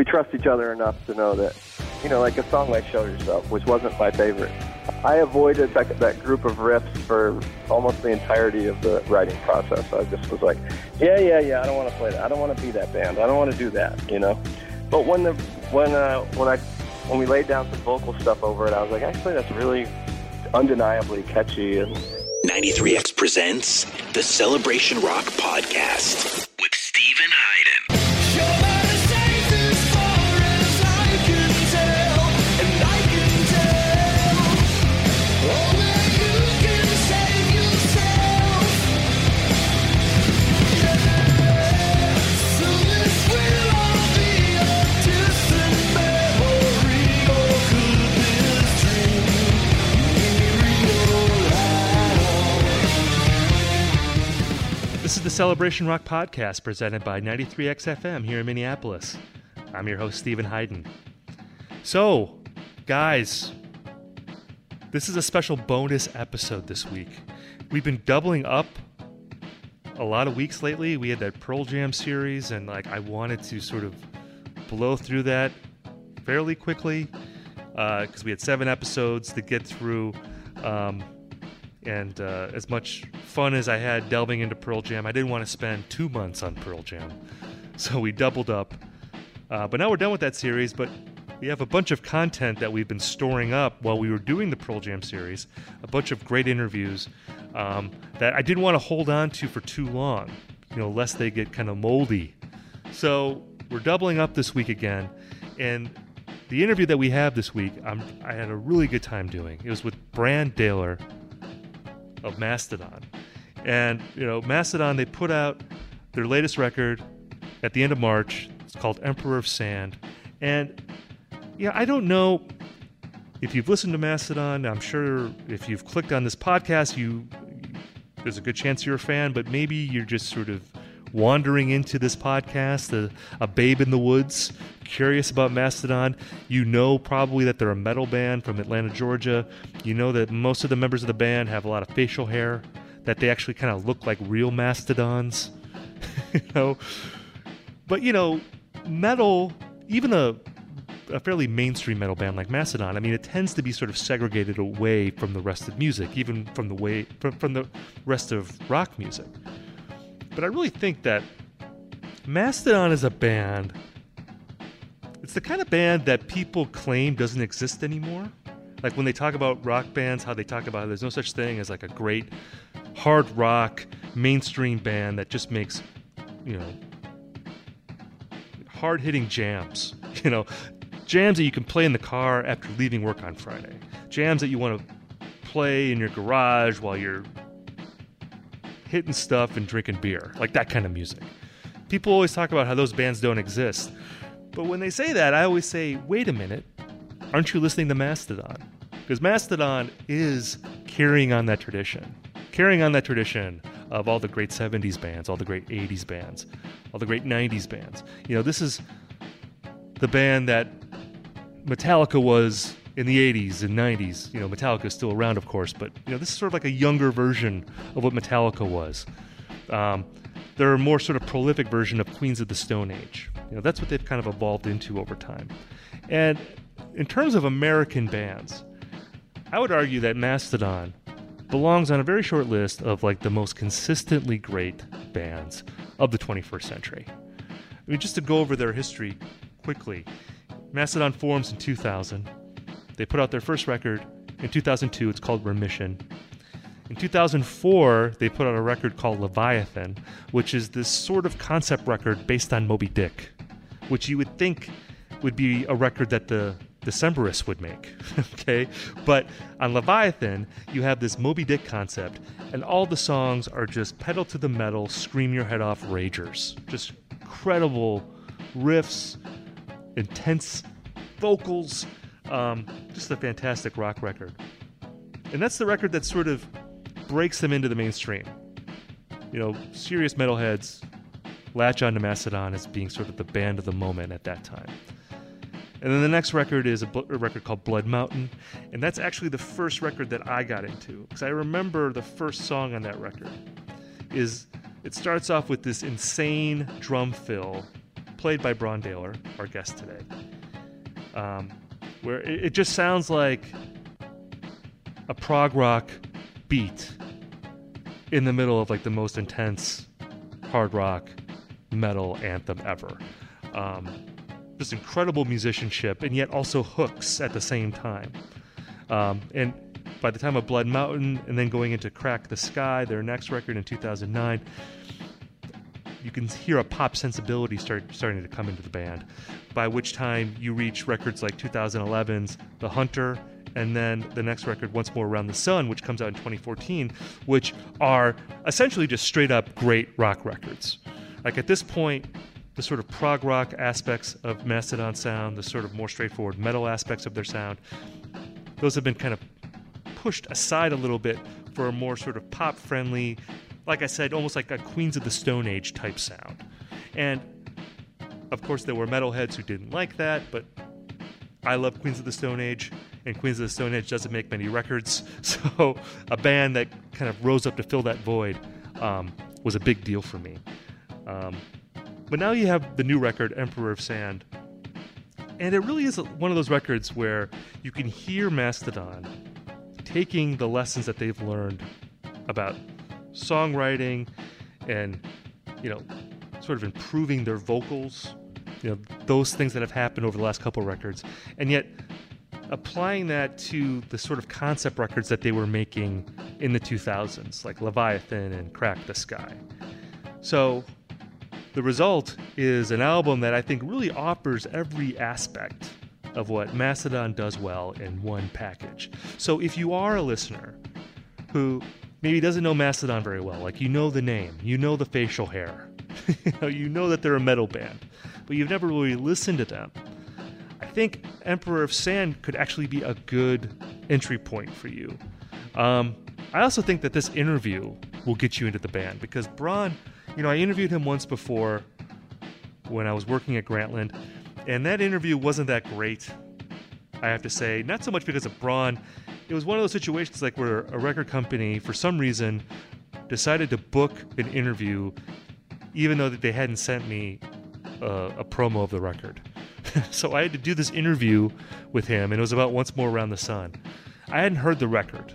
we trust each other enough to know that, you know, like a song like Show Yourself, which wasn't my favorite. I avoided that, that group of riffs for almost the entirety of the writing process. I just was like, yeah, yeah, yeah, I don't want to play that. I don't want to be that band. I don't want to do that, you know. But when the when uh, when I when we laid down some vocal stuff over it, I was like, actually, that's really undeniably catchy and 93X presents the Celebration Rock Podcast is the Celebration Rock Podcast presented by 93XFM here in Minneapolis. I'm your host, Stephen Hayden. So, guys, this is a special bonus episode this week. We've been doubling up a lot of weeks lately. We had that Pearl Jam series, and like I wanted to sort of blow through that fairly quickly because we had seven episodes to get through. Um, and uh, as much fun as I had delving into Pearl Jam, I didn't want to spend two months on Pearl Jam. So we doubled up. Uh, but now we're done with that series, but we have a bunch of content that we've been storing up while we were doing the Pearl Jam series, a bunch of great interviews um, that I didn't want to hold on to for too long, you know, lest they get kind of moldy. So we're doubling up this week again. And the interview that we have this week, I'm, I had a really good time doing. It was with Brann Dailor of Mastodon. And, you know, Mastodon, they put out their latest record at the end of March. It's called Emperor of Sand. And, yeah, I don't know if you've listened to Mastodon. I'm sure if you've clicked on this podcast, you there's a good chance you're a fan, but maybe you're just sort of wandering into this podcast, a, a babe in the woods, curious about Mastodon. You know probably that they're a metal band from Atlanta, Georgia. You know that most of the members of the band have a lot of facial hair, that they actually kind of look like real mastodons. you know, but you know, metal, even a a fairly mainstream metal band like Mastodon, I mean, it tends to be sort of segregated away from the rest of music, even from the way from, from the rest of rock music. But I really think that Mastodon is a band. It's the kind of band that people claim doesn't exist anymore. Like when they talk about rock bands, how they talk about there's no such thing as like a great hard rock mainstream band that just makes, you know, hard hitting jams. You know, jams that you can play in the car after leaving work on Friday. Jams that you want to play in your garage while you're hitting stuff and drinking beer. Like that kind of music. People always talk about how those bands don't exist. But when they say that, I always say, wait a minute, aren't you listening to Mastodon? Because Mastodon is carrying on that tradition. Carrying on that tradition of all the great 70s bands, all the great 80s bands, all the great 90s bands. You know, this is the band that Metallica was in the 80s and 90s. You know, Metallica is still around, of course, but you know, this is sort of like a younger version of what Metallica was. Um, they're a more sort of prolific version of Queens of the Stone Age. You know, that's what they've kind of evolved into over time. And in terms of American bands, I would argue that Mastodon belongs on a very short list of like the most consistently great bands of the 21st century. I mean, just to go over their history quickly, Mastodon forms in 2000. They put out their first record in 2002. It's called Remission. In 2004, they put out a record called Leviathan, which is this sort of concept record based on Moby Dick, which you would think would be a record that the Decemberists would make. okay? But on Leviathan, you have this Moby Dick concept, and all the songs are just pedal to the metal, scream your head off ragers. Just incredible riffs, intense vocals, um, just a fantastic rock record. And that's the record that sort of breaks them into the mainstream. You know, serious metalheads latch on to Mastodon as being sort of the band of the moment at that time. And then the next record is a, bl- a record called Blood Mountain, and that's actually the first record that I got into because I remember the first song on that record is it starts off with this insane drum fill played by Brann Dailor, our guest today. Um, where it, it just sounds like a prog rock beat in the middle of like the most intense hard rock metal anthem ever. Um, just incredible musicianship and yet also hooks at the same time. Um, and by the time of Blood Mountain and then going into Crack the Skye, their next record in 2009, you can hear a pop sensibility start starting to come into the band. By which time you reach records like 2011's The Hunter and then the next record, Once More Around the Sun, which comes out in 2014, which are essentially just straight up great rock records. Like at this point, the sort of prog rock aspects of Mastodon sound, the sort of more straightforward metal aspects of their sound, those have been kind of pushed aside a little bit for a more sort of pop friendly, like I said, almost like a Queens of the Stone Age type sound. And of course, there were metalheads who didn't like that, but I love Queens of the Stone Age, and Queens of the Stone Age doesn't make many records, so a band that kind of rose up to fill that void um, was a big deal for me. Um, but now you have the new record, Emperor of Sand, and it really is one of those records where you can hear Mastodon taking the lessons that they've learned about songwriting and, you know, sort of improving their vocals, you know, those things that have happened over the last couple records, and yet applying that to the sort of concept records that they were making in the 2000s, like Leviathan and Crack the Skye. So the result is an album that I think really offers every aspect of what Mastodon does well in one package. So if you are a listener who maybe doesn't know Mastodon very well, like you know the name, you know the facial hair, you, know, you know that they're a metal band, but you've never really listened to them, I think Emperor of Sand could actually be a good entry point for you. Um, I also think that this interview will get you into the band because Brann, you know, I interviewed him once before when I was working at Grantland, and that interview wasn't that great. I have to say, not so much because of Brann. It was one of those situations like where a record company, for some reason, decided to book an interview, even though they hadn't sent me a, a promo of the record. so I had to do this interview with him, and it was about Once More Around the Sun. I hadn't heard the record.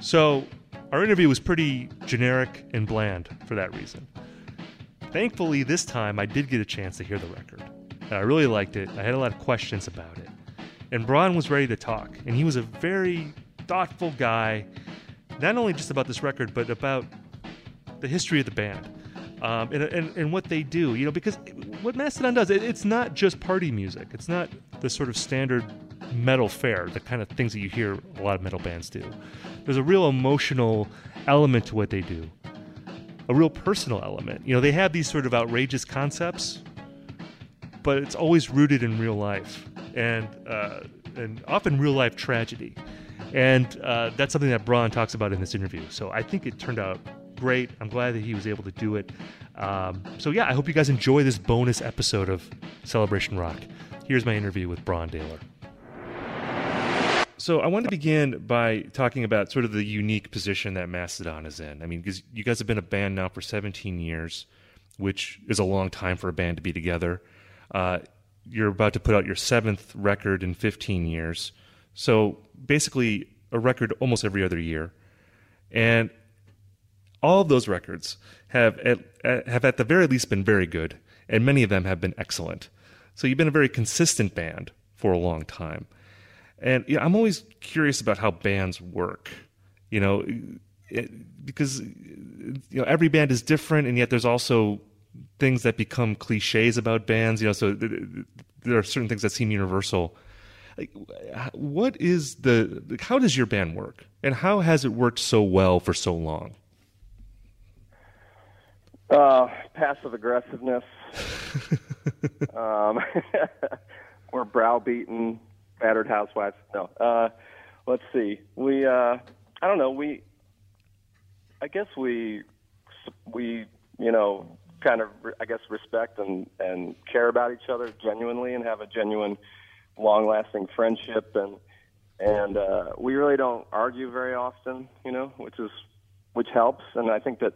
So our interview was pretty generic and bland for that reason. Thankfully, this time I did get a chance to hear the record. And I really liked it. I had a lot of questions about it. And Brann was ready to talk, and he was a very thoughtful guy, not only just about this record, but about the history of the band um, and, and, and what they do. You know, because what Mastodon does, it, it's not just party music. It's not the sort of standard metal fare, the kind of things that you hear a lot of metal bands do. There's a real emotional element to what they do, a real personal element. You know, they have these sort of outrageous concepts, but it's always rooted in real life and uh, and often real life tragedy. And uh, that's something that Brann talks about in this interview. So I think it turned out great. I'm glad that he was able to do it. Um, so yeah, I hope you guys enjoy this bonus episode of Celebration Rock. Here's my interview with Brann Dailor. So I want to begin by talking about sort of the unique position that Mastodon is in. I mean, because you guys have been a band now for 17 years, which is a long time for a band to be together. Uh, you're about to put out your seventh record in 15 years. So basically, a record almost every other year. And all of those records have at, have at the very least been very good, and many of them have been excellent. So you've been a very consistent band for a long time. And you know, I'm always curious about how bands work. You know, it, because you know every band is different, and yet there's also things that become cliches about bands. You know, so there are certain things that seem universal. Like, what is the? How does your band work, and how has it worked so well for so long? Uh, passive aggressiveness. um, we're browbeaten, battered housewives. No. Uh, let's see. We. Uh, I don't know. We. I guess we. We. You know, kind of. I guess respect and and care about each other genuinely and have a genuine, long-lasting friendship and and uh, we really don't argue very often. You know, which is which helps. And I think that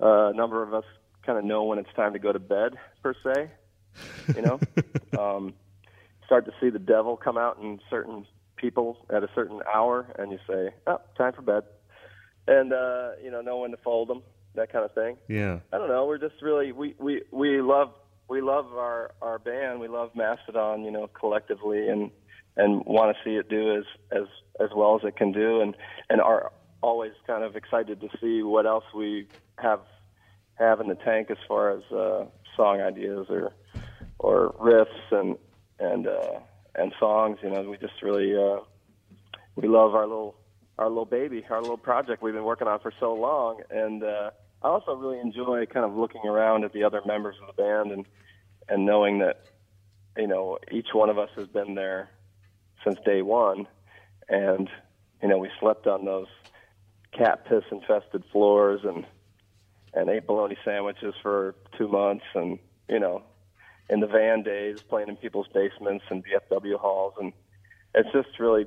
uh, a number of us kind of know when it's time to go to bed per se, You know, um, start to see the devil come out in certain people at a certain hour, and you say, "Oh, time for bed," and uh, you know, know when to fold them, that kind of thing. Yeah. I don't know. We're just really we we we love we love our our band. We love Mastodon, you know, collectively, and and want to see it do as as as well as it can do, and and are always kind of excited to see what else we have have in the tank as far as uh, song ideas or or riffs and and uh, and songs. You know, we just really uh, we love our little our little baby, our little project we've been working on for so long, and uh, I also really enjoy kind of looking around at the other members of the band and and knowing that you know each one of us has been there since day one, and you know we slept on those cat piss infested floors and and ate bologna sandwiches for two months and you know in the van days playing in people's basements and VFW halls. And it's just really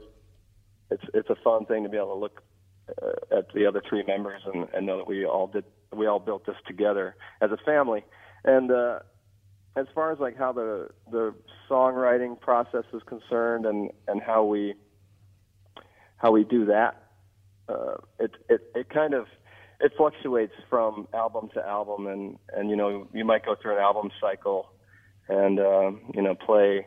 it's it's a fun thing to be able to look uh, at the other three members and, and know that we all did we all built this together as a family. And uh as far as like how the the songwriting process is concerned and and how we how we do that uh it it it kind of it fluctuates from album to album. And and you know you might go through an album cycle and um you know play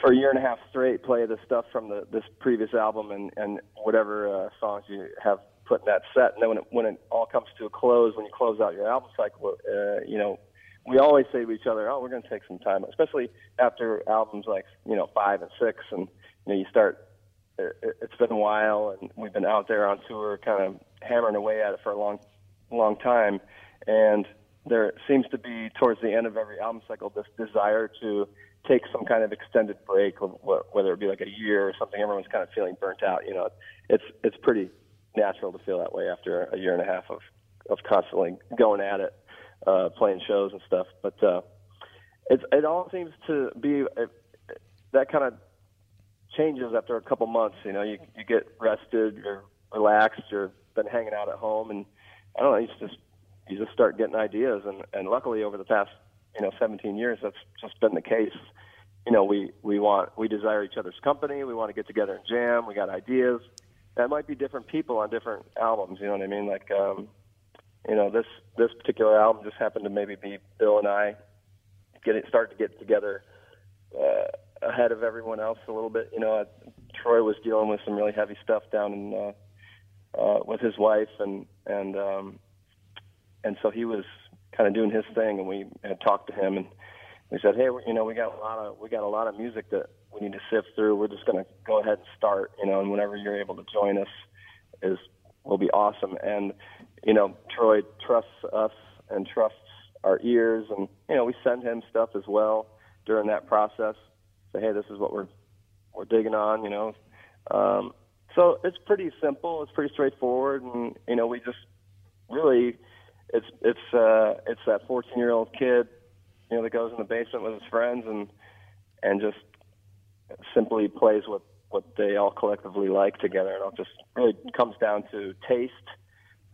for a year and a half straight play the stuff from the this previous album and and whatever uh, songs you have put in that set. And then when it when it all comes to a close when you close out your album cycle uh, you know we always say to each other oh we're going to take some time especially after albums like you know 5 and 6 and you know you start it's been a while and we've been out there on tour kind of hammering away at it for a long long time. And there seems to be towards the end of every album cycle this desire to take some kind of extended break whether it be like a year or something everyone's kind of feeling burnt out you know. It's it's pretty natural to feel that way after a year and a half of of constantly going at it uh playing shows and stuff but uh it's it all seems to be it, that kind of changes after a couple months. You know, you you get rested, you're relaxed, you're been hanging out at home, and I don't know, you just you just start getting ideas. And and luckily, over the past you know 17 years, that's just been the case. You know, we we want we desire each other's company. We want to get together and jam. We got ideas. That might be different people on different albums. You know what I mean? Like, um, you know, this this particular album just happened to maybe be Bill and I getting start to get together. Uh, ahead of everyone else a little bit. You know, Troy was dealing with some really heavy stuff down in uh, uh, with his wife, and and um, and so he was kind of doing his thing, and we had talked to him, and we said, hey, you know, we got a lot of we got a lot of music that we need to sift through. We're just going to go ahead and start, you know, and whenever you're able to join us, is will be awesome. And you know, Troy trusts us and trusts our ears, and you know, we send him stuff as well during that process say, hey, this is what we're we're digging on, you know. Um, so it's pretty simple. It's pretty straightforward, and you know, we just really it's it's uh, it's that 14 year old kid, you know, that goes in the basement with his friends and and just simply plays what what they all collectively like together. And it just really comes down to taste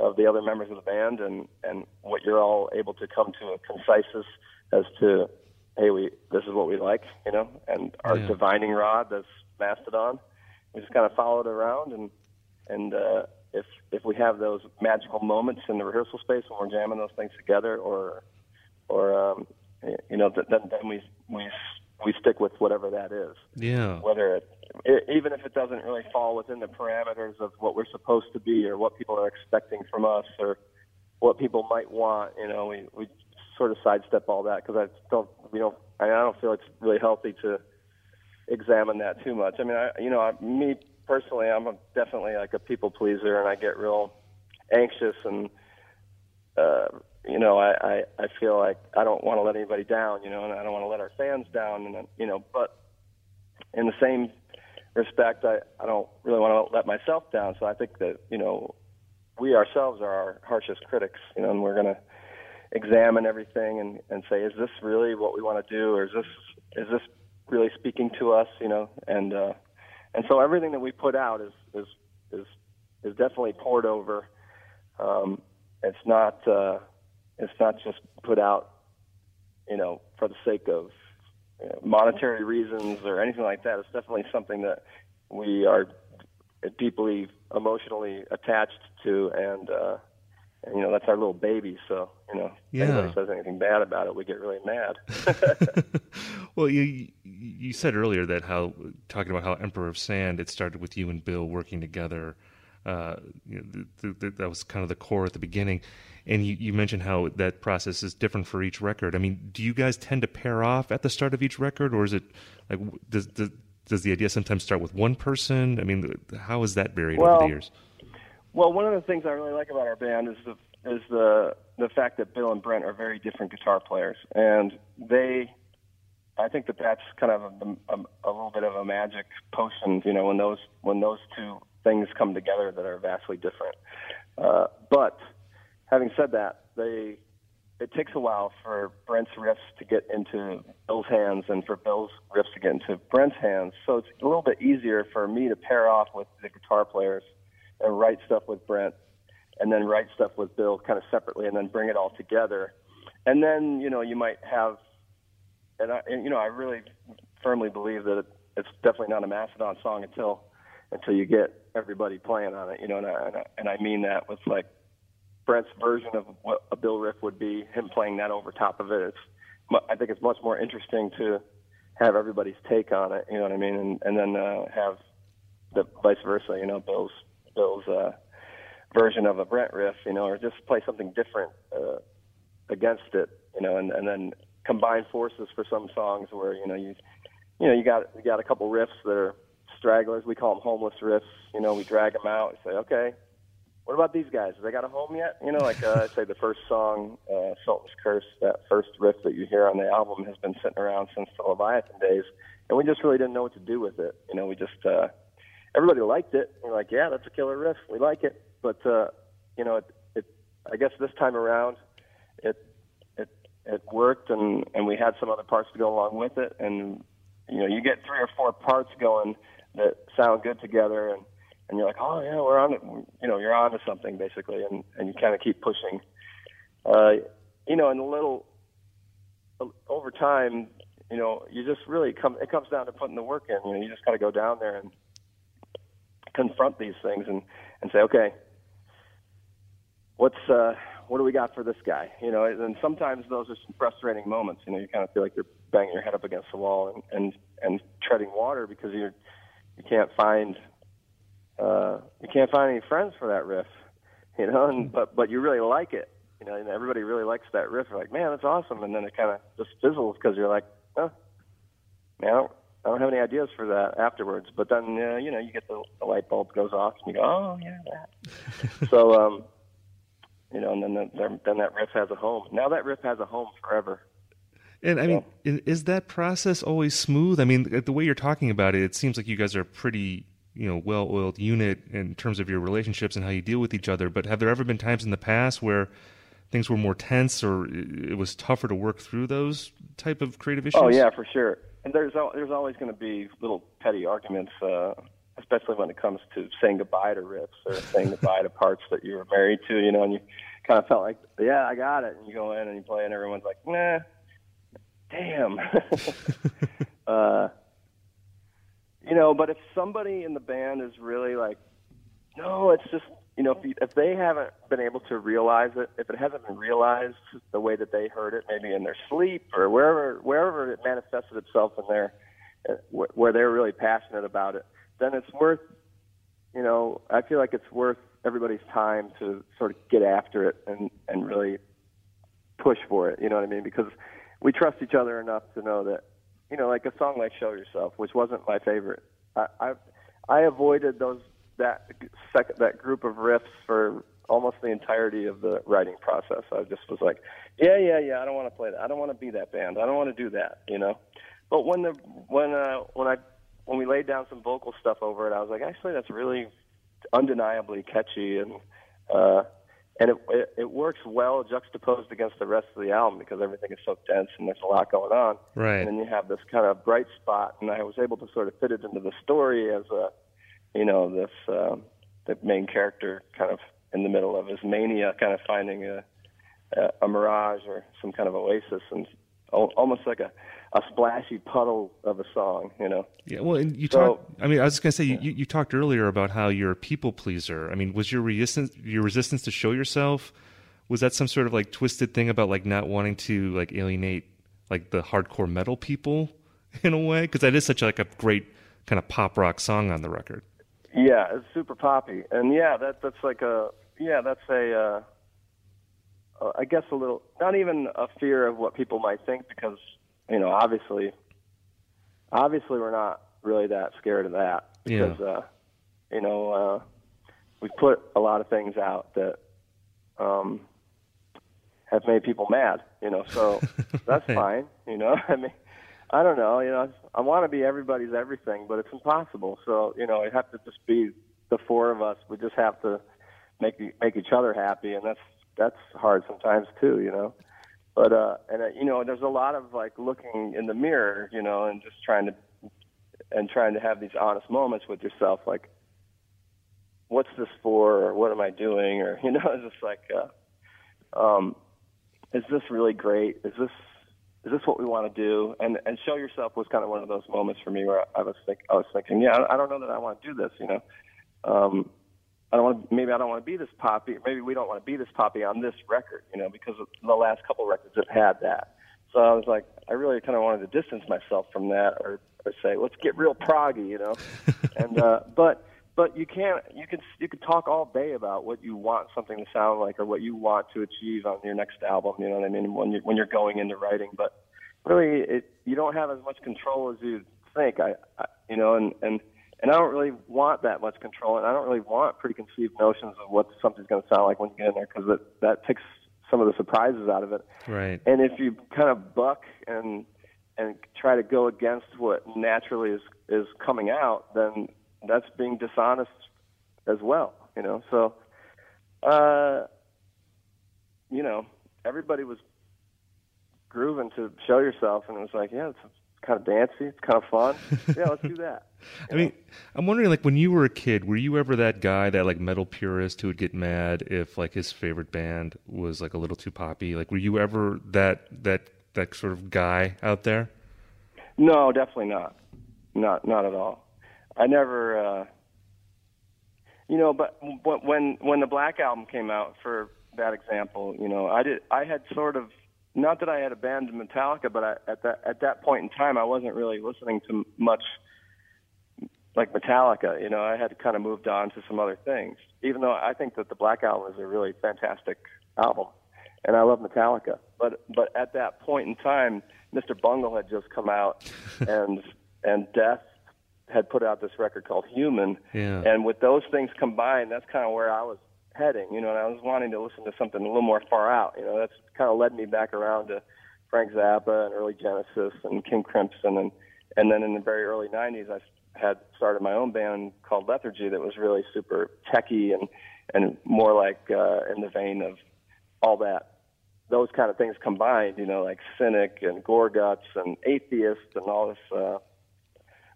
of the other members of the band and and what you're all able to come to a consensus as to hey, we this is what we like, you know, and our yeah. divining rod, that's Mastodon. We just kind of follow it around, and and uh, if if we have those magical moments in the rehearsal space when we're jamming those things together, or or um, you know, then then we we we stick with whatever that is. Yeah. Whether it, it even if it doesn't really fall within the parameters of what we're supposed to be, or what people are expecting from us, or what people might want, you know, we we sort of sidestep all that because I don't, you know, I don't feel it's really healthy to examine that too much. I mean, I, you know, I, me personally, I'm a, definitely like a people pleaser, and I get real anxious, and uh, you know, I, I I feel like I don't want to let anybody down, you know, and I don't want to let our fans down, and you know, but in the same respect, I I don't really want to let myself down. So I think that you know, we ourselves are our harshest critics, you know, and we're gonna examine everything and, and say, is this really what we want to do, or is this is this really speaking to us? You know, and uh, and so everything that we put out is is is is definitely poured over. Um, it's not uh, it's not just put out you know, for the sake of you know, monetary reasons or anything like that. It's definitely something that we are deeply emotionally attached to, and, uh, and you know that's our little baby. So you know, Yeah. if anybody says anything bad about it, we get really mad. well, you you said earlier that how talking about how Emperor of Sand it started with you and Bill working together. Uh, you know, th- th- th- that was kind of the core at the beginning, and you, you mentioned how that process is different for each record. I mean, do you guys tend to pair off at the start of each record, or is it like does does, does the idea sometimes start with one person? I mean, how is that varied over the years? Well, one of the things I really like about our band is the is the the fact that Bill and Brent are very different guitar players, and they, I think that that's kind of a, a, a little bit of a magic potion, you know, when those when those two things come together that are vastly different. Uh, but having said that, they it takes a while for Brent's riffs to get into Bill's hands and for Bill's riffs to get into Brent's hands. So it's a little bit easier for me to pair off with the guitar players and write stuff with Brent and then write stuff with Bill kind of separately and then bring it all together. And then, you know, you might have and I and, you know, I really firmly believe that it, it's definitely not a Mastodon song until until you get everybody playing on it, you know, and I, and I mean that with like Brent's version of what a Bill riff would be, him playing that over top of it. It's, I think it's much more interesting to have everybody's take on it. You know what I mean? And and then uh, have the vice versa. You know, Bill's Bill's uh, version of a Brent riff. You know, or just play something different uh, against it. You know, and and then combine forces for some songs where you know you you know you got you got a couple riffs that are stragglers. We call them homeless riffs. You know, we drag them out. We say, okay, what about these guys? Have they got a home yet? You know, like uh, I say, the first song, uh, Sultan's Curse, that first riff that you hear on the album has been sitting around since the Leviathan days, and we just really didn't know what to do with it. You know, we just uh, everybody liked it. We're like, yeah, that's a killer riff. We like it, but uh, you know, it, it. I guess this time around, it it it worked, and and we had some other parts to go along with it, and you know, you get three or four parts going that sound good together, and and you're like, oh yeah, we're on it. You know, you're on to something basically, and and you kind of keep pushing. Uh, you know, and a little over time, you know, you just really come. It comes down to putting the work in. You know, you just got to go down there and confront these things and and say, okay, what's uh, what do we got for this guy? You know, and sometimes those are some frustrating moments. You know, you kind of feel like you're banging your head up against the wall and and and treading water because you're you can't find uh, you can't find any friends for that riff, you know. And but but you really like it, you know. And everybody really likes that riff. You're like, man, that's awesome. And then it kind of just fizzles because you're like, oh, man, I don't, I don't have any ideas for that afterwards. But then uh, you know, you get the, the light bulb goes off, and you go, oh yeah, that. so um, you know, and then the, then that riff has a home. Now that riff has a home forever. And I mean, i- is that process always smooth? I mean, the way you're talking about it, it seems like you guys are pretty, you know, well-oiled unit in terms of your relationships and how you deal with each other. But have there ever been times in the past where things were more tense or it was tougher to work through those type of creative issues? Oh yeah, for sure. And there's there's always going to be little petty arguments, uh, especially when it comes to saying goodbye to riffs or saying goodbye to parts that you were married to. You know, and you kind of felt like, yeah, I got it. And you go in and you play, and everyone's like, nah, damn. uh, you know, but if somebody in the band is really like, no, it's just you know, if, you, if they haven't been able to realize it, if it hasn't been realized the way that they heard it, maybe in their sleep or wherever wherever it manifested itself in their uh, where they're really passionate about it, then it's worth, you know, I feel like it's worth everybody's time to sort of get after it and and really push for it. You know what I mean? Because we trust each other enough to know that, you know, like a song like "Show Yourself," which wasn't my favorite. I I, I avoided those that second that group of riffs for almost the entirety of the writing process. I just was like, yeah, yeah, yeah. I don't want to play that. I don't want to be that band. I don't want to do that. You know. But when the when uh when I when we laid down some vocal stuff over it, I was like, actually, that's really undeniably catchy and uh and it, it it works well juxtaposed against the rest of the album because everything is so dense and there's a lot going on. Right. And then you have this kind of bright spot, and I was able to sort of fit it into the story as a, you know, this um, the main character kind of in the middle of his mania, kind of finding a a, a mirage or some kind of oasis, and almost like a a splashy puddle of a song, you know. Yeah, well, and you So- talked. I mean, I was going to say you, you talked earlier about how you're a people pleaser. I mean, was your resistance your resistance to show yourself? Was that some sort of like twisted thing about like not wanting to like alienate like the hardcore metal people in a way? Because that is such like a great kind of pop rock song on the record. Yeah, it's super poppy, and yeah, that that's like a yeah, that's a uh, uh, I guess a little not even a fear of what people might think because you know obviously obviously we're not really that scared of that Yeah. because uh, you know uh, we put a lot of things out that um, have made people mad, you know, so that's fine, you know. I mean, I don't know, you know, I want to be everybody's everything, but it's impossible. So, you know, it have to just be the four of us. We just have to make make each other happy, and that's that's hard sometimes too, you know. But uh, and uh, you know, there's a lot of like looking in the mirror, you know, and just trying to and trying to have these honest moments with yourself, like, what's this for, or what am I doing, or you know, it's just like, uh, um, is this really great? Is this is this what we want to do? And and show yourself was kind of one of those moments for me where I was think I was thinking, yeah, I- I don't know that I want to do this, you know. Um, I don't want to, maybe I don't want to be this poppy. Maybe we don't want to be this poppy on this record, you know, because the last couple records have had that. So I was like, I really kind of wanted to distance myself from that, or, or say, let's get real proggy, you know. and uh, but but you can't. You can you can talk all day about what you want something to sound like, or what you want to achieve on your next album. You know what I mean? When you're when you're going into writing, but really, it you don't have as much control as you think. I, I you know, and and and I don't really want that much control, and I don't really want preconceived notions of what something's going to sound like when you get in there, because that that takes some of the surprises out of it. Right. And if you kind of buck and and try to go against what naturally is is coming out, then that's being dishonest as well. You know, so uh, you know, everybody was grooving to show yourself, and it was like, yeah, it's kind of dancey, it's kind of fun. yeah, let's do that. I mean, I'm wondering, like, when you were a kid, were you ever that guy, that like metal purist who would get mad if like his favorite band was like a little too poppy? Like, were you ever that that that sort of guy out there? No, definitely not. Not not at all. I never uh you know, but but when when the Black album came out for that example, you know, I did I had sort of not that I had abandoned Metallica, but I, at that at that point in time I wasn't really listening to much like Metallica, you know, I had kind of moved on to some other things. Even though I think that the Black album is a really fantastic album and I love Metallica. But but at that point in time, Mr. Bungle had just come out, and and Death had put out this record called Human, Yeah. and with those things combined, that's kind of where I was heading. You know, and I was wanting to listen to something a little more far out. You know, that's kind of led me back around to Frank Zappa and early Genesis and King Crimson, and and then in the very early '90s, I had started my own band called Lethargy that was really super techy and and more like uh, in the vein of all that those kind of things combined, you know, like cynic and gorguts and atheist and all this uh,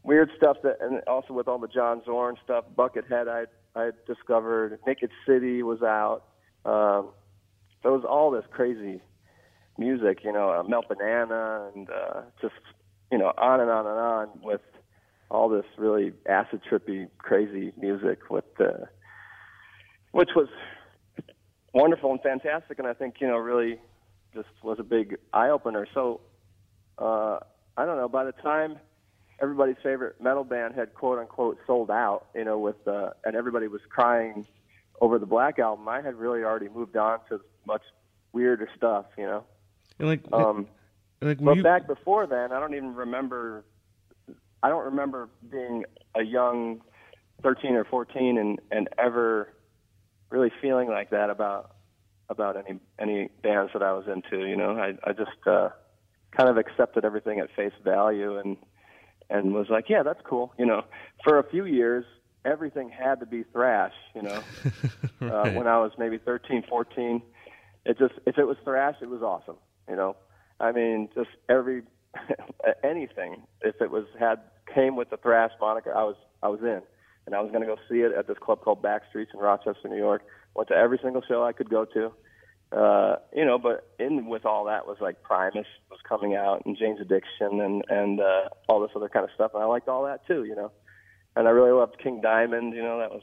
weird stuff that, and also with all the John Zorn stuff, Buckethead, I I discovered Naked City was out. Um, so it was all this crazy music, you know, uh, Melt Banana and uh, just you know on and on and on with all this really acid trippy crazy music with uh, which was wonderful and fantastic, and I think you know really just was a big eye opener. So uh, I don't know. By the time everybody's favorite metal band had quote unquote sold out, you know, with uh, and everybody was crying over the Black album, I had really already moved on to much weirder stuff, you know. And like, Um, like but you, back before then, I don't even remember. I don't remember being a young 13 or 14 and and ever really feeling like that about about any any bands that I was into. You know, I I just uh, kind of accepted everything at face value and and was like, yeah, that's cool. You know, for a few years, everything had to be thrash. You know, uh, when I was maybe 13, 14. It just if it was thrash, it was awesome. You know, I mean, just every anything if it was had came with the thrash moniker, I was I was in, and I was going to go see it at this club called Backstreets in Rochester, New York. Went to every single show I could go to, uh, you know, but in with all that was like Primus was coming out and Jane's Addiction and and uh, all this other kind of stuff, and I liked all that too, you know. And I really loved King Diamond, you know. That was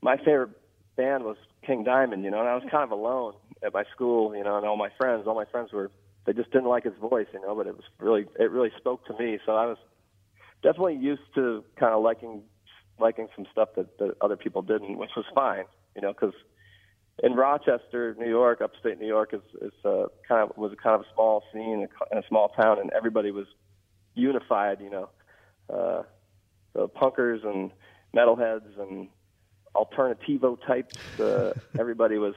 my favorite band was King Diamond, you know. And I was kind of alone at my school, you know, and all my friends, all my friends were they just didn't like his voice, you know. But it was really it really spoke to me, so I was definitely used to kind of liking liking some stuff that, that other people didn't, which was fine, you know, because in Rochester, New York, upstate New York, is is uh, kind of was kind of a small scene in a small town, and everybody was unified. You know, uh, the punkers and metalheads and alternativo types. Uh, everybody was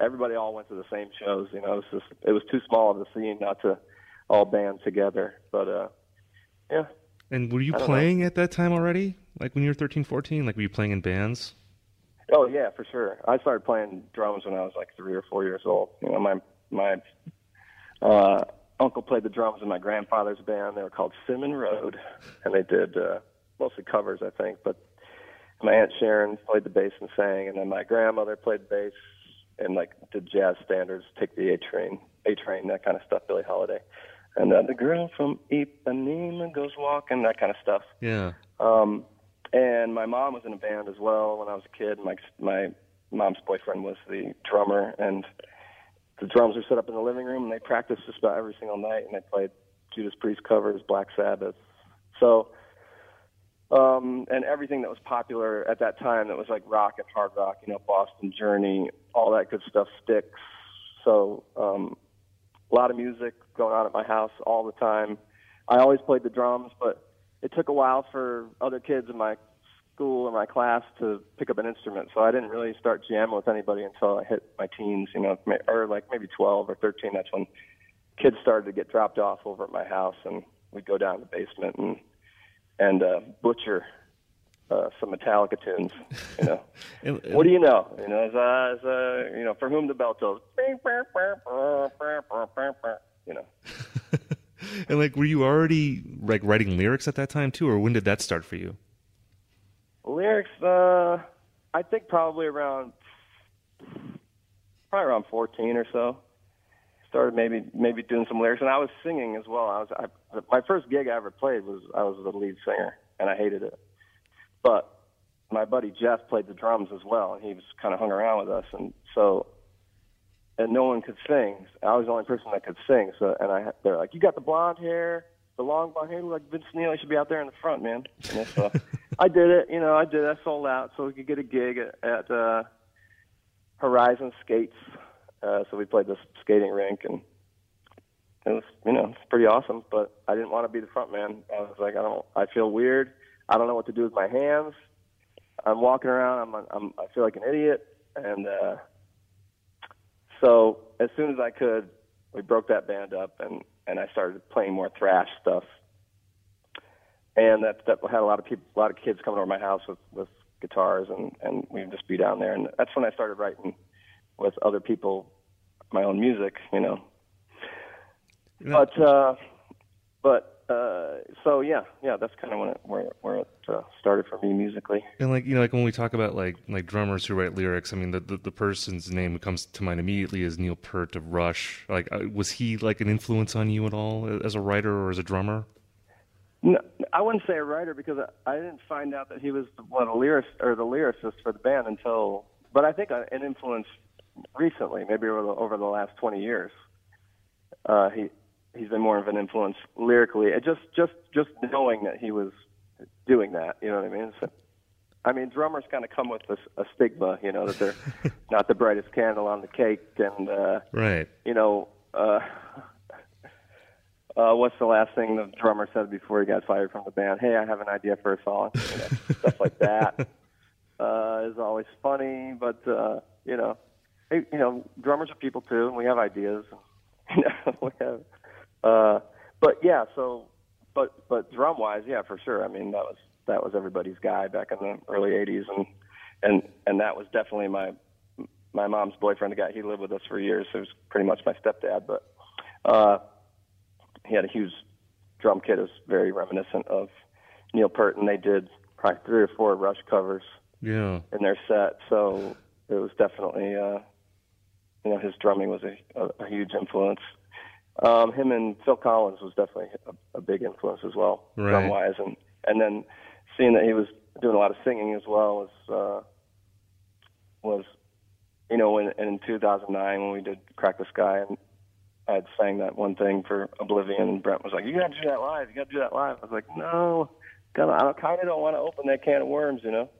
everybody all went to the same shows. You know, it was just it was too small of a scene not to all band together. But uh, yeah. And were you playing know. at that time already? Like when you were 13, 14? Like were you playing in bands? Oh yeah, for sure. I started playing drums when I was like three or four years old. You know, my my uh, uncle played the drums in my grandfather's band. They were called Simon Road, and they did uh, mostly covers, I think. But my aunt Sharon played the bass and sang, and then my grandmother played bass and like did jazz standards, take the A train, A train, that kind of stuff, Billie Holiday, and uh, the girl from Ipanema goes walking, that kind of stuff. Yeah. Um, and my mom was in a band as well when I was a kid. My my mom's boyfriend was the drummer, and the drums were set up in the living room, and they practiced just about every single night, and they played Judas Priest covers, Black Sabbath. So, um, and everything that was popular at that time that was like rock and hard rock, you know, Boston Journey, all that good stuff, Styx. So, um, a lot of music going on at my house all the time. I always played the drums, but it took a while for other kids in my school or my class to pick up an instrument. So I didn't really start jamming with anybody until I hit my teens, you know, or like maybe 12 or 13. That's when kids started to get dropped off over at my house, and we'd go down to the basement and and uh, butcher uh, some Metallica tunes. You know, and, and, what do you know? You know, as uh, as uh, you know, for whom the bell tolls. You know. and like, were you already like writing lyrics at that time too, or when did that start for you? Lyrics, uh, I think probably around probably around 14 or so. Started maybe maybe doing some lyrics, and I was singing as well. I was I, my first gig I ever played was I was the lead singer, and I hated it. But my buddy Jeff played the drums as well, and he was kind of hung around with us, and so and no one could sing. I was the only person that could sing. So, and I, they're like, "You got the blonde hair, the long blonde hair, like Vince Neil. You should be out there in the front, man." And so, I did it. You know, I did. I sold out so we could get a gig at, at uh, Horizon Skates. Uh, so we played this skating rink, and it was, you know, it's pretty awesome. But I didn't want to be the front man. I was like, I don't. I feel weird. I don't know what to do with my hands. I'm walking around. I'm. I'm I feel like an idiot, and. uh so as soon as I could, we broke that band up, and and I started playing more thrash stuff. And that that had a lot of people, a lot of kids coming over my house with with guitars, and and we'd just be down there. And that's when I started writing with other people, my own music, you know. But uh, but uh, so yeah, yeah, that's kind of when it, where where it uh, started for me musically. And like you know, like when we talk about like like drummers who write lyrics, I mean, the the, the person's name that comes to mind immediately is Neil Peart of Rush. Like, uh, was he like an influence on you at all as a writer or as a drummer? No, I wouldn't say a writer because I, I didn't find out that he was one of the lyricist or the lyricist for the band until. But I think an influence recently, maybe over the, over the last twenty years. Uh, he he's been more of an influence lyrically. And just just just knowing that he was doing that, you know what I mean? So, I mean, drummers kind of come with a, a stigma, you know, that they're not the brightest candle on the cake, and uh, right, you know. Uh, uh, what's the last thing the drummer said before he got fired from the band? Hey, I have an idea for a song. You know, stuff like that uh, is always funny, but uh, you know, hey, you know, drummers are people too, and we have ideas. You know, we have uh, but yeah, so but but drum wise, yeah, for sure. I mean, that was that was everybody's guy back in the early '80s, and and and that was definitely my my mom's boyfriend, the guy he lived with us for years. So it was pretty much my stepdad, but uh, he had a huge drum kit. It was very reminiscent of Neil Peart, and they did probably three or four Rush covers yeah. in their set. So it was definitely uh, you know his drumming was a, a, a huge influence. Um, him and Phil Collins was definitely a, a big influence as well, Right. drum wise, and and then seeing that he was doing a lot of singing as well was uh, was you know in, in 2009 when we did Crack the Skye and I had sang that one thing for Oblivion and Brent was like, you got to do that live, you got to do that live. I was like, no, I kind of don't want to open that can of worms, you know,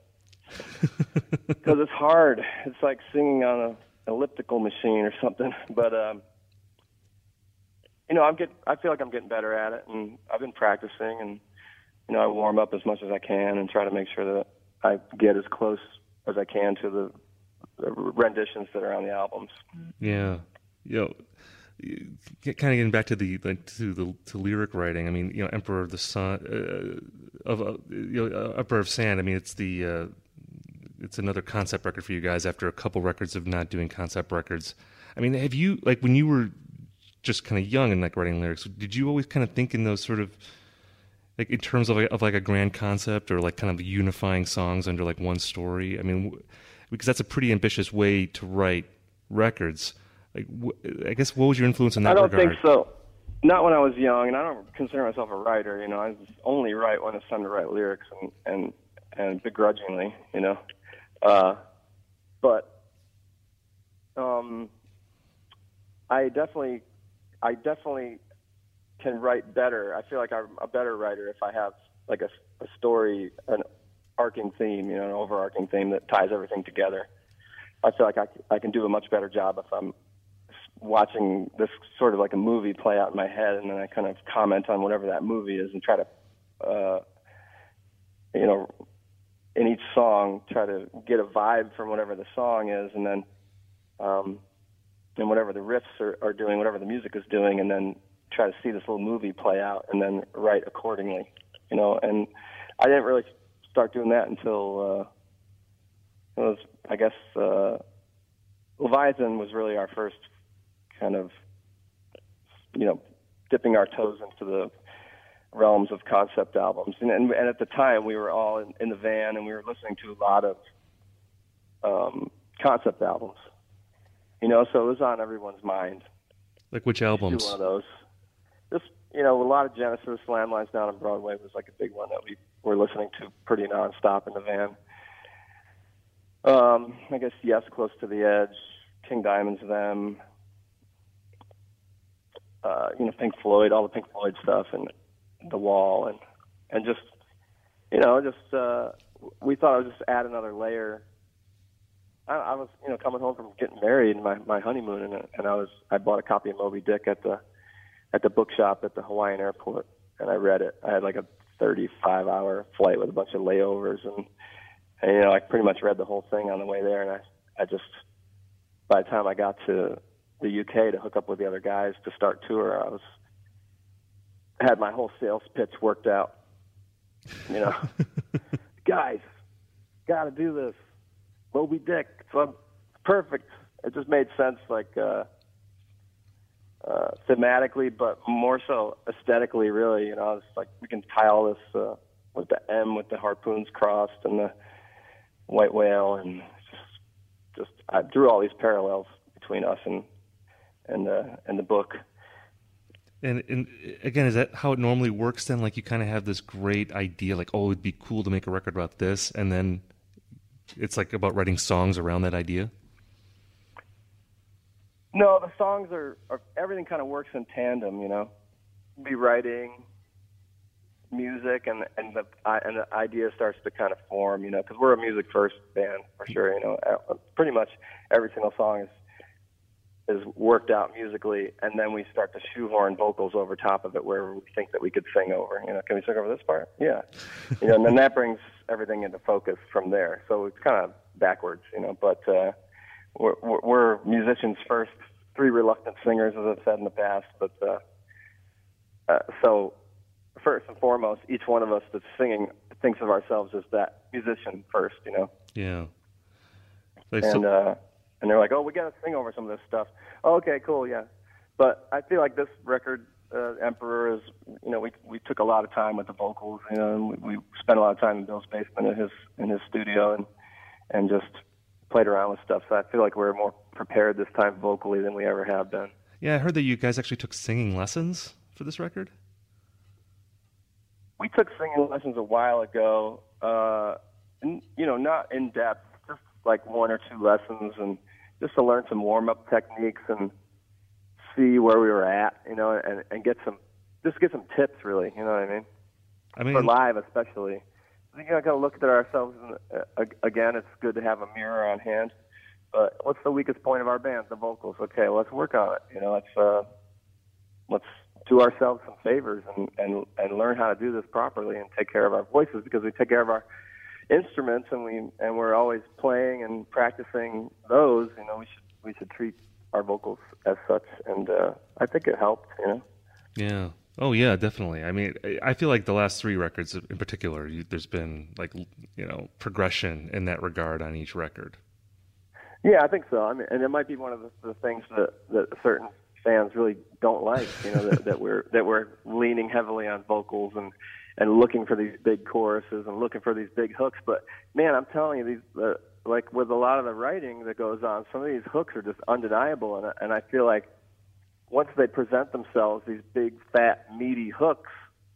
because it's hard. It's like singing on a elliptical machine or something. But um, you know, I'm get. I feel like I'm getting better at it, and I've been practicing, and you know, I warm up as much as I can and try to make sure that I get as close as I can to the, the renditions that are on the albums. Yeah, know, kind of getting back to the like, to the to lyric writing. I mean, you know, Emperor of the Sun uh, of uh, you know, uh, Emperor of Sand. I mean, it's the uh, it's another concept record for you guys after a couple records of not doing concept records. I mean, have you like when you were just kind of young and like writing lyrics? Did you always kind of think in those sort of like in terms of like, of like a grand concept or like kind of unifying songs under like one story? I mean, w- because that's a pretty ambitious way to write records. Like, wh- I guess what was your influence in that I don't regard? think so. Not when I was young, and I don't consider myself a writer. You know, I only write when it's time to write lyrics, and and and begrudgingly, you know. Uh, but um, I definitely, I definitely can write better. I feel like I'm a better writer if I have like a, a story, an arcing theme, you know, an overarching theme that ties everything together. I feel like I, I can do a much better job if I'm watching this sort of like a movie play out in my head, and then I kind of comment on whatever that movie is and try to, uh, you know, in each song try to get a vibe from whatever the song is, and then, um, and whatever the riffs are, are doing, whatever the music is doing, and then try to see this little movie play out, and then write accordingly, you know. And I didn't really start doing that until uh, it was, I guess, uh, Leviathan was really our first kind of, you know, dipping our toes into the realms of concept albums. And, and, and at the time, we were all in, in the van and we were listening to a lot of um, concept albums. You know, so it was on everyone's mind. Like which albums? one of those. Just you know, a lot of Genesis, Lamb Lies Down on Broadway was like a big one that we were listening to pretty nonstop in the van. Um, I guess Yes, Close to the Edge, King Diamond's Them, uh, you know, Pink Floyd, all the Pink Floyd stuff, and The Wall, and and just you know, just uh, we thought I would just add another layer. I, I was you know coming home from getting married, my my honeymoon, and and I was I bought a copy of Moby Dick at the at the bookshop at the Hawaiian airport, and I read it. I had like a 35 hour flight with a bunch of layovers, and, and you know I pretty much read the whole thing on the way there, and I I just by the time I got to the UK to hook up with the other guys to start tour, I was had my whole sales pitch worked out. You know, guys, got to do this. Moby Dick, so perfect. It just made sense, like uh, uh, thematically, but more so aesthetically. Really, you know, it's like we can tie all this uh, with the M, with the harpoons crossed, and the white whale, and just, just I drew all these parallels between us and and and the book. And, and again, is that how it normally works? Then, like you kind of have this great idea, like oh, it'd be cool to make a record about this, and then it's like about writing songs around that idea. No, the songs are, are everything kind of works in tandem, you know. Be writing music and and the and the idea starts to kind of form, you know, because we're a music first band for sure, you know. Pretty much every single song is is worked out musically, and then we start to shoehorn vocals over top of it where we think that we could sing over. You know, can we sing over this part? Yeah, you know, and then that brings everything into focus from there. So it's kind of backwards, you know, but. uh we're, we're- we're musicians first, three reluctant singers, as I've said in the past. But uh, uh, so, first and foremost, each one of us that's singing thinks of ourselves as that musician first, you know. Yeah. Like, And so, uh, and they're like, "Oh, we got to sing over some of this stuff." Oh, okay, cool, yeah. But I feel like this record, uh, Emperor, is you know we we took a lot of time with the vocals, you know, and we, we spent a lot of time in Bill's basement in his in his studio, and and just played around with stuff. So I feel like we're more prepared this time vocally than we ever have been. Yeah, I heard that you guys actually took singing lessons for this record. We took singing lessons a while ago. Uh, and, you know, not in depth, just like one or two lessons, and just to learn some warm up techniques and see where we were at, you know, and, and get some just get some tips, really. You know what I mean? I mean, for live especially. I think I got to look at ourselves. And, uh, again, it's good to have a mirror on hand. But what's the weakest point of our band? The vocals. Okay, let's work on it. You know, let's uh, let's do ourselves some favors and and and learn how to do this properly and take care of our voices because we take care of our instruments and we and we're always playing and practicing those. You know, we should we should treat our vocals as such, and uh, I think it helped. You know. Yeah. Oh yeah, definitely. I mean, I feel like the last three records in particular, you, there's been like you know progression in that regard on each record. Yeah, I think so. I mean, and it might be one of the, the things that that certain fans really don't like. You know, that, that we're that we're leaning heavily on vocals and and looking for these big choruses and looking for these big hooks. But man, I'm telling you, these uh, like with a lot of the writing that goes on, some of these hooks are just undeniable, and and I feel like once they present themselves, these big, fat, meaty hooks,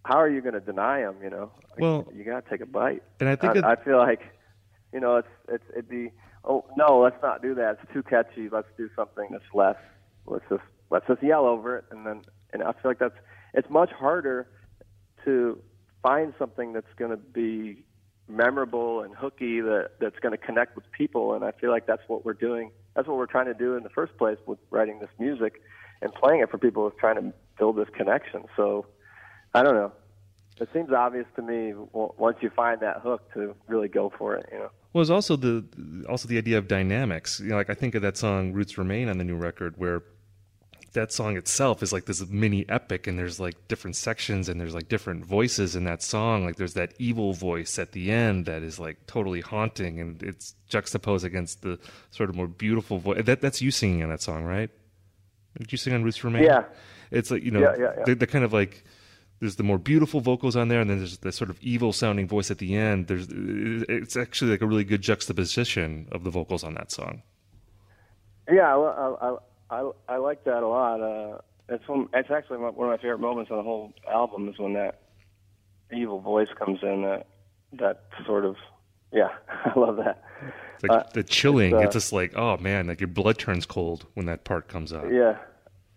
how are you going to deny them? You know, well, you got to take a bite. And I think I, I feel like, you know, it's it's it'd be oh no, let's not do that. It's too catchy. Let's do something that's less. Let's just let's just yell over it, and then and I feel like that's it's much harder to find something that's going to be memorable and hooky that that's going to connect with people and I feel like that's what we're doing that's what we're trying to do in the first place with writing this music and playing it for people is trying to build this connection. So I don't know. It seems obvious to me once you find that hook to really go for it. You know. Well, it's also the also the idea of dynamics. You know, like I think of that song "Roots Remain" on the new record, where that song itself is like this mini epic, and there's like different sections, and there's like different voices in that song. Like there's that evil voice at the end that is like totally haunting, and it's juxtaposed against the sort of more beautiful voice. That that's you singing in that song, right? Did you sing on Roots Remain? Yeah. It's like you know, yeah, yeah, yeah. The, kind of like there's the more beautiful vocals on there, and then there's the sort of evil sounding voice at the end. There's uh, it's actually like a really good juxtaposition of the vocals on that song. Yeah, I I I, I like that a lot. Uh, it's one, it's actually one of my favorite moments on the whole album is when that evil voice comes in. That that sort of yeah, I love that. It's like uh, the chilling. It's, uh, it's, just like, oh man, like your blood turns cold when that part comes out. Yeah,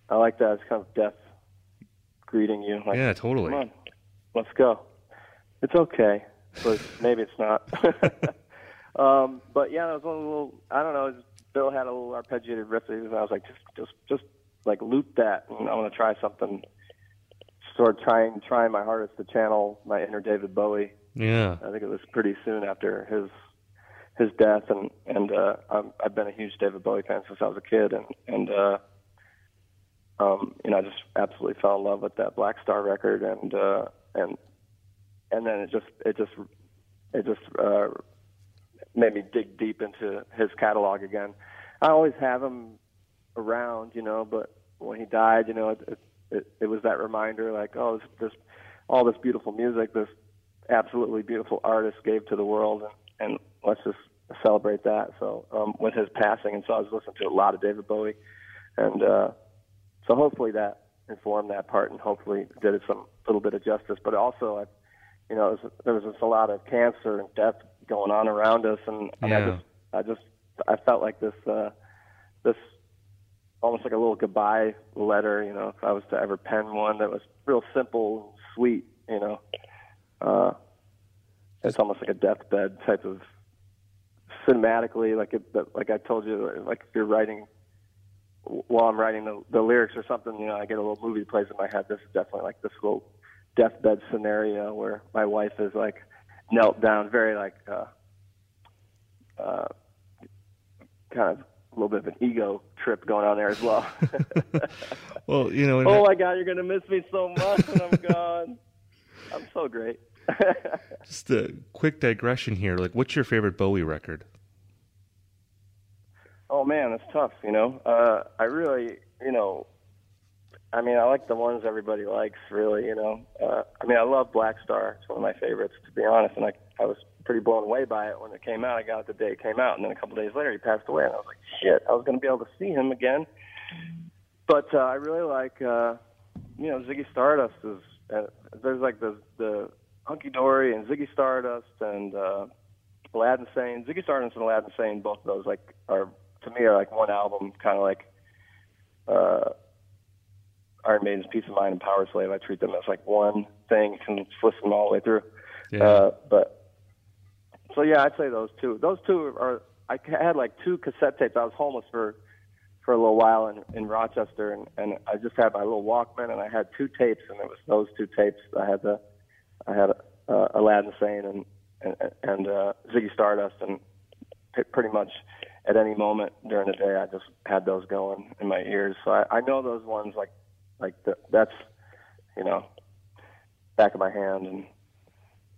I like that. It's kind of death greeting you. Like, yeah, totally. Come on, let's go. It's okay, but maybe it's not. um, but yeah, it was a little. I don't know. Bill had a little arpeggiated riff, and I was like, just, just, just like loop that, and I want to try something. Sort of trying, trying my hardest to channel my inner David Bowie. Yeah, I think it was pretty soon after his his death, and and uh, I'm, I've been a huge David Bowie fan since I was a kid, and and uh, um, you know I just absolutely fell in love with that Blackstar record, and uh, and and then it just it just it just uh, made me dig deep into his catalog again. I always have him around, you know, but when he died, you know, it it, it, was that reminder, like, oh, this, this all this beautiful music, this absolutely beautiful artist gave to the world, and, and let's just celebrate that. So um, with his passing, and so I was listening to a lot of David Bowie, and uh, so hopefully that informed that part, and hopefully did it some little bit of justice. But also, I, you know, was, there was just a lot of cancer and death going on around us, and, and yeah. I just, I just, I felt like this, uh, this almost like a little goodbye letter. You know, if I was to ever pen one that was real simple, sweet, you know, uh, it's almost like a deathbed type of cinematically, like it, like I told you, like if you're writing while I'm writing the, the lyrics or something, you know, I get a little movie plays in my head. This is definitely like this little deathbed scenario where my wife is like knelt down, very like uh, uh, kind of a little bit of an ego trip going on there as well. well, you know. Oh my God, you're gonna miss me so much when I'm gone. I'm so great. Just a quick digression here. Like, what's your favorite Bowie record? Oh man, that's tough. You know, uh, I really, you know, I mean, I like the ones everybody likes. Really, you know, uh, I mean, I love Blackstar. It's one of my favorites, to be honest. And I, I was pretty blown away by it when it came out. I got it the day it came out, and then a couple days later he passed away, and I was like, shit, I was going to be able to see him again. But uh, I really like, uh, you know, Ziggy Stardust is. Uh, there's like the the Hunky Dory and Ziggy Stardust and uh, Aladdin Sane. Ziggy Stardust and Aladdin Sane, both of those like are to me are like one album, kind of like uh, Iron Maiden's Piece of Mind and Powerslave. I treat them as like one thing. Can listen them all the way through. Yeah. Uh, but so yeah, I'd say those two. Those two are. I had like two cassette tapes. I was homeless for for a little while in in Rochester, and and I just had my little Walkman, and I had two tapes, and it was those two tapes. I had the I had uh, Aladdin Sane and and, and uh, Ziggy Stardust, and p- pretty much at any moment during the day, I just had those going in my ears. So I, I know those ones like like the, that's you know back of my hand, and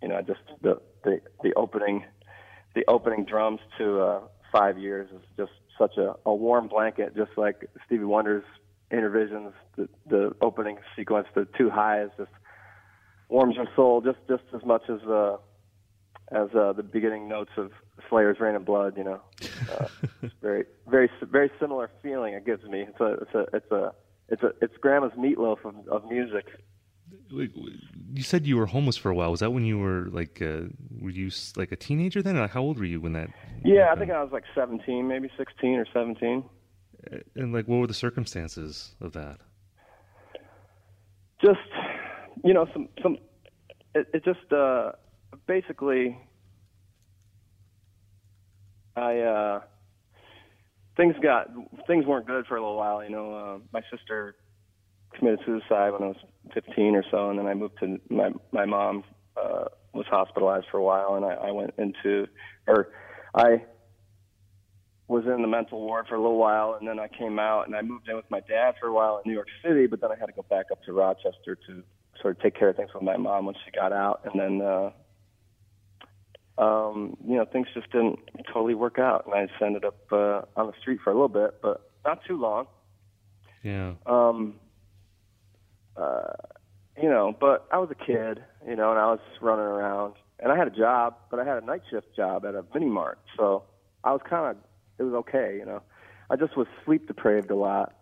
you know just the the the opening the opening drums to uh, five years is just such a, a warm blanket, just like Stevie Wonder's Innervisions. The the opening sequence, the two highs, just warms your soul just just as much as uh, as uh, the beginning notes of Slayer's Raining Blood. You know, uh, it's very very very similar feeling it gives me. It's a it's a it's a it's a it's Grandma's meatloaf of, of music. You said you were homeless for a while. Was that when you were like, uh, were you like a teenager then? Like, how old were you when that? Yeah, I think I was like 17, maybe 16 or 17. And like, what were the circumstances of that? Just you know some some it, it just uh basically I uh things got things weren't good for a little while. You know, uh, my sister committed suicide when I was 15 or so, and then I moved to my my mom uh, was hospitalized for a while, and I, I went into or I was in the mental ward for a little while, and then I came out and I moved in with my dad for a while in New York City, but then I had to go back up to Rochester to sort of take care of things with my mom when she got out, and then. uh um, you know, things just didn't totally work out, and I just ended up uh, on the street for a little bit, but not too long. Yeah. Um, uh, you know, but I was a kid, you know, and I was running around, and I had a job, but I had a night shift job at a mini mart, so I was kind of, it was okay, you know. I just was sleep deprived a lot,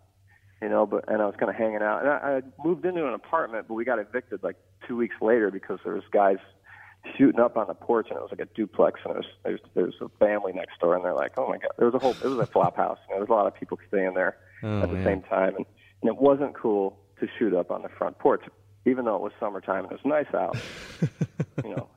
you know, but and I was kind of hanging out, and I, I moved into an apartment, but we got evicted like two weeks later because there was guys shooting up on the porch, and it was like a duplex, and there's there's there's a family next door, and they're like, oh my god, there was a whole, it was a flop house, you know, there's a lot of people staying there Oh, at the yeah. same time, and, and it wasn't cool to shoot up on the front porch, even though it was summertime and it was nice out. you know,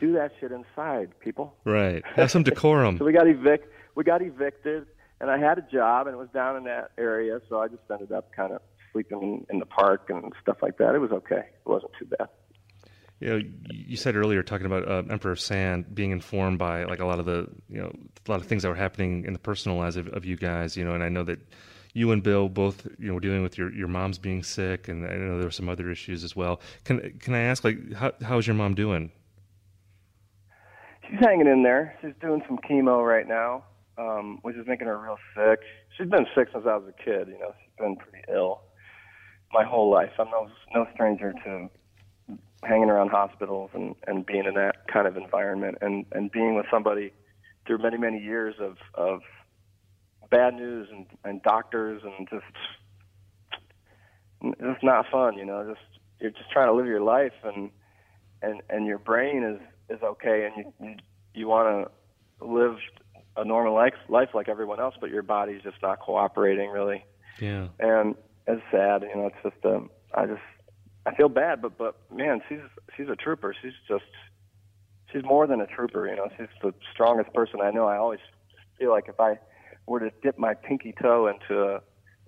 do that shit inside, people. Right. Have some decorum. So we got evic, we got evicted, and I had a job, and it was down in that area, so I just ended up kind of sleeping in, in the park and stuff like that. It was okay. It wasn't too bad. You know, you said earlier talking about uh, Emperor Sand being informed by like a lot of the you know a lot of things that were happening in the personal lives of, of you guys. You know, and I know that you and Bill both you know were dealing with your, your mom's being sick, and I know there were some other issues as well. Can can I ask like how how's your mom doing? She's hanging in there. She's doing some chemo right now, um, which is making her real sick. She's been sick since I was a kid. You know, she's been pretty ill my whole life. I'm no no stranger to hanging around hospitals and and being in that kind of environment and and being with somebody through many many years of of bad news and and doctors and just it's not fun. You know, just you're just trying to live your life and and and your brain is is okay and you you, you want to live a normal life life like everyone else, but your body's just not cooperating really Yeah. and it's sad. You know, it's just um, I just I feel bad, but but man, she's she's a trooper. She's just she's more than a trooper. You know, she's the strongest person I know. I always feel like if I were to dip my pinky toe into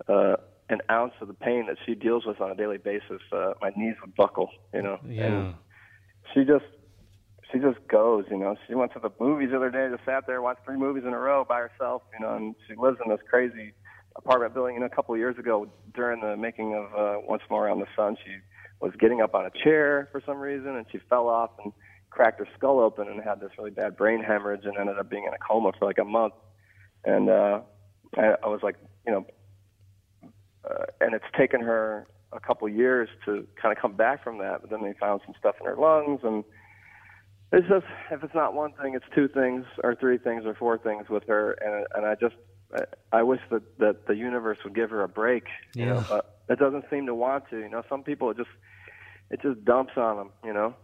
uh, an ounce of the pain that she deals with on a daily basis, uh, my knees would buckle. You know, Yeah. and she just she just goes. You know, she went to the movies the other day. Just sat there, watched three movies in a row by herself. You know, and she lives in this crazy apartment building. You know, a couple of years ago, during the making of uh, Once More 'Round the Sun, she was getting up on a chair for some reason, and she fell off and cracked her skull open and had this really bad brain hemorrhage, and ended up being in a coma for like a month. And uh, I, I was like, you know, uh, and it's taken her a, couple years to kind of come back from that. But then they found some stuff in her lungs, and It's just if it's not one thing, it's two things or three things or four things with her, and and I just I, I wish that that the universe would give her a break. You Yeah. know, but it doesn't seem to want to. You know, some people it just it just dumps on them. You know,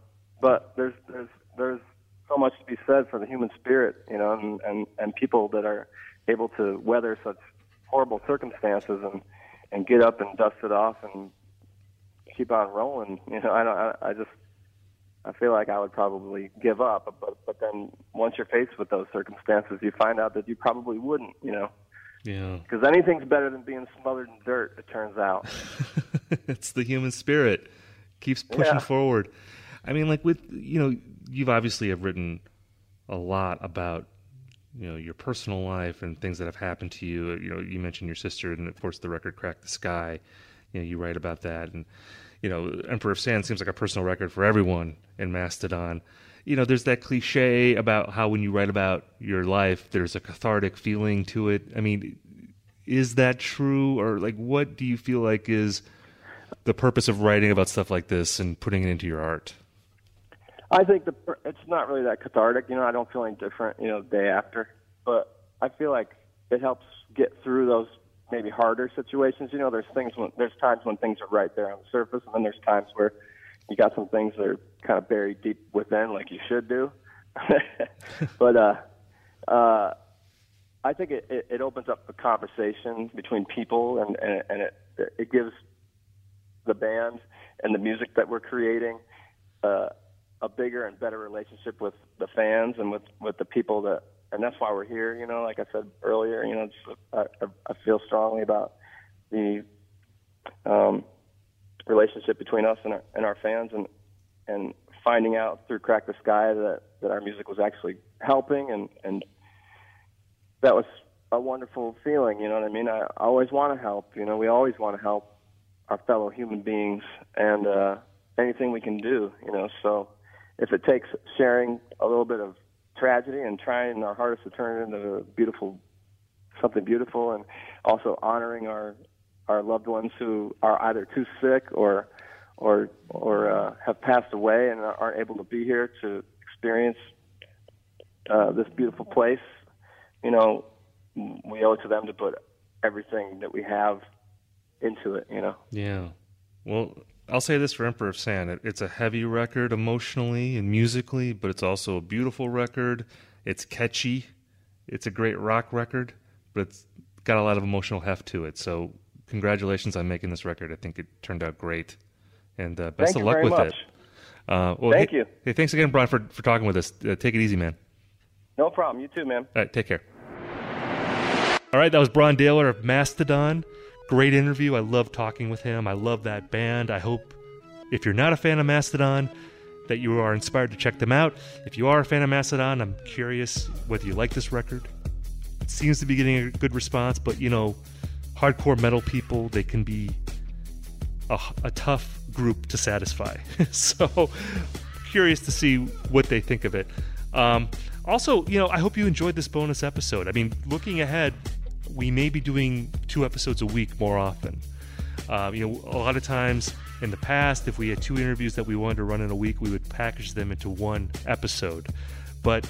but there's there's there's so much to be said for the human spirit. You know, and and and people that are able to weather such horrible circumstances and and get up and dust it off and keep on rolling. You know, I don't. I, I just I feel like I would probably give up, but but then once you're faced with those circumstances, you find out that you probably wouldn't. You know, Yeah. because anything's better than being smothered in dirt. It turns out. it's the human spirit keeps pushing Yeah. forward. I mean, like with you know, you've obviously have written a lot about you know your personal life and things that have happened to you. You know, you mentioned your sister, and of course, the record "Crack the Skye." You know, you write about that, and you know, Emperor of Sand seems like a personal record for everyone in Mastodon. You know, there's that cliche about how when you write about your life, there's a cathartic feeling to it. I mean, is that true, or like, what do you feel like is the purpose of writing about stuff like this and putting it into your art? I think the it's not really that cathartic. You know, I don't feel any different. You know, the day after, but I feel like it helps get through those maybe harder situations. You know, there's things when there's times when things are right there on the surface, and then there's times where you got some things that are kind of buried deep within, like you should do. but uh, uh, I think it, it, it opens up a conversation between people, and and, and it it gives the band and the music that we're creating uh, a bigger and better relationship with the fans and with with the people that and that's why we're here you know like i said earlier you know I I feel strongly about the um, relationship between us and our, and our fans and and finding out through Crack the Skye that that our music was actually helping and and that was a wonderful feeling you know what i mean? I, I always want to help you know we always want to help our fellow human beings and uh anything we can do you know? So if it takes sharing a little bit of tragedy and trying our hardest to turn it into a beautiful something beautiful and also honoring our our loved ones who are either too sick or or or uh, have passed away and aren't able to be here to experience uh, this beautiful place you know we owe it to them to put everything that we have into it you know Yeah. Well, I'll say this for Emperor of Sand. It, it's a heavy record emotionally and musically, but it's also a beautiful record. It's catchy. It's a great rock record, but it's got a lot of emotional heft to it. So, congratulations on making this record. I think it turned out great. And uh, best Thank of luck with much. it. Uh, well, Thank hey, you. Hey, thanks again, Brann, for, for talking with us. Uh, take it easy, man. no problem you too man All right, take care. All right, that was Brann Dailor of Mastodon. Great interview. I love talking with him. I love that band. I hope if you're not a fan of Mastodon, that you are inspired to check them out. If you are a fan of Mastodon, I'm curious whether you like this record. It seems to be getting a good response, but you know, hardcore metal people, they can be a, a tough group to satisfy. so, curious to see what they think of it. Um, also, you know, I hope you enjoyed this bonus episode. I mean, looking ahead, we may be doing two episodes a week more often. Um, you know, a lot of times in the past, if we had two interviews that we wanted to run in a week, we would package them into one episode. But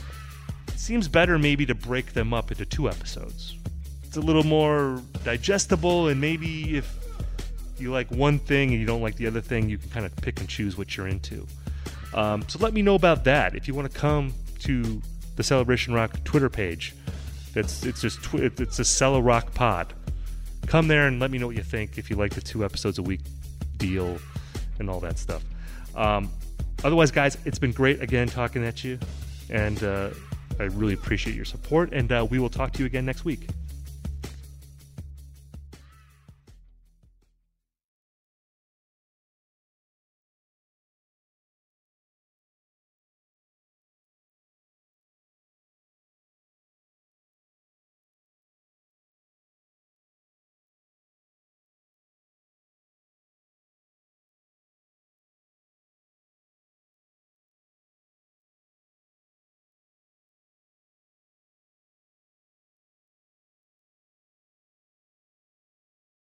it seems better maybe to break them up into two episodes. It's a little more digestible, and maybe if you like one thing and you don't like the other thing, you can kind of pick and choose what you're into. Um, so let me know about that. If you want to come to the Celebration Rock Twitter page, it's it's just twi- it's a Cella Rock Pod. Come there and let me know what you think. If you like the two episodes a week deal and all that stuff. Um, otherwise, guys, it's been great again talking at you, and uh, I really appreciate your support. And uh, we will talk to you again next week.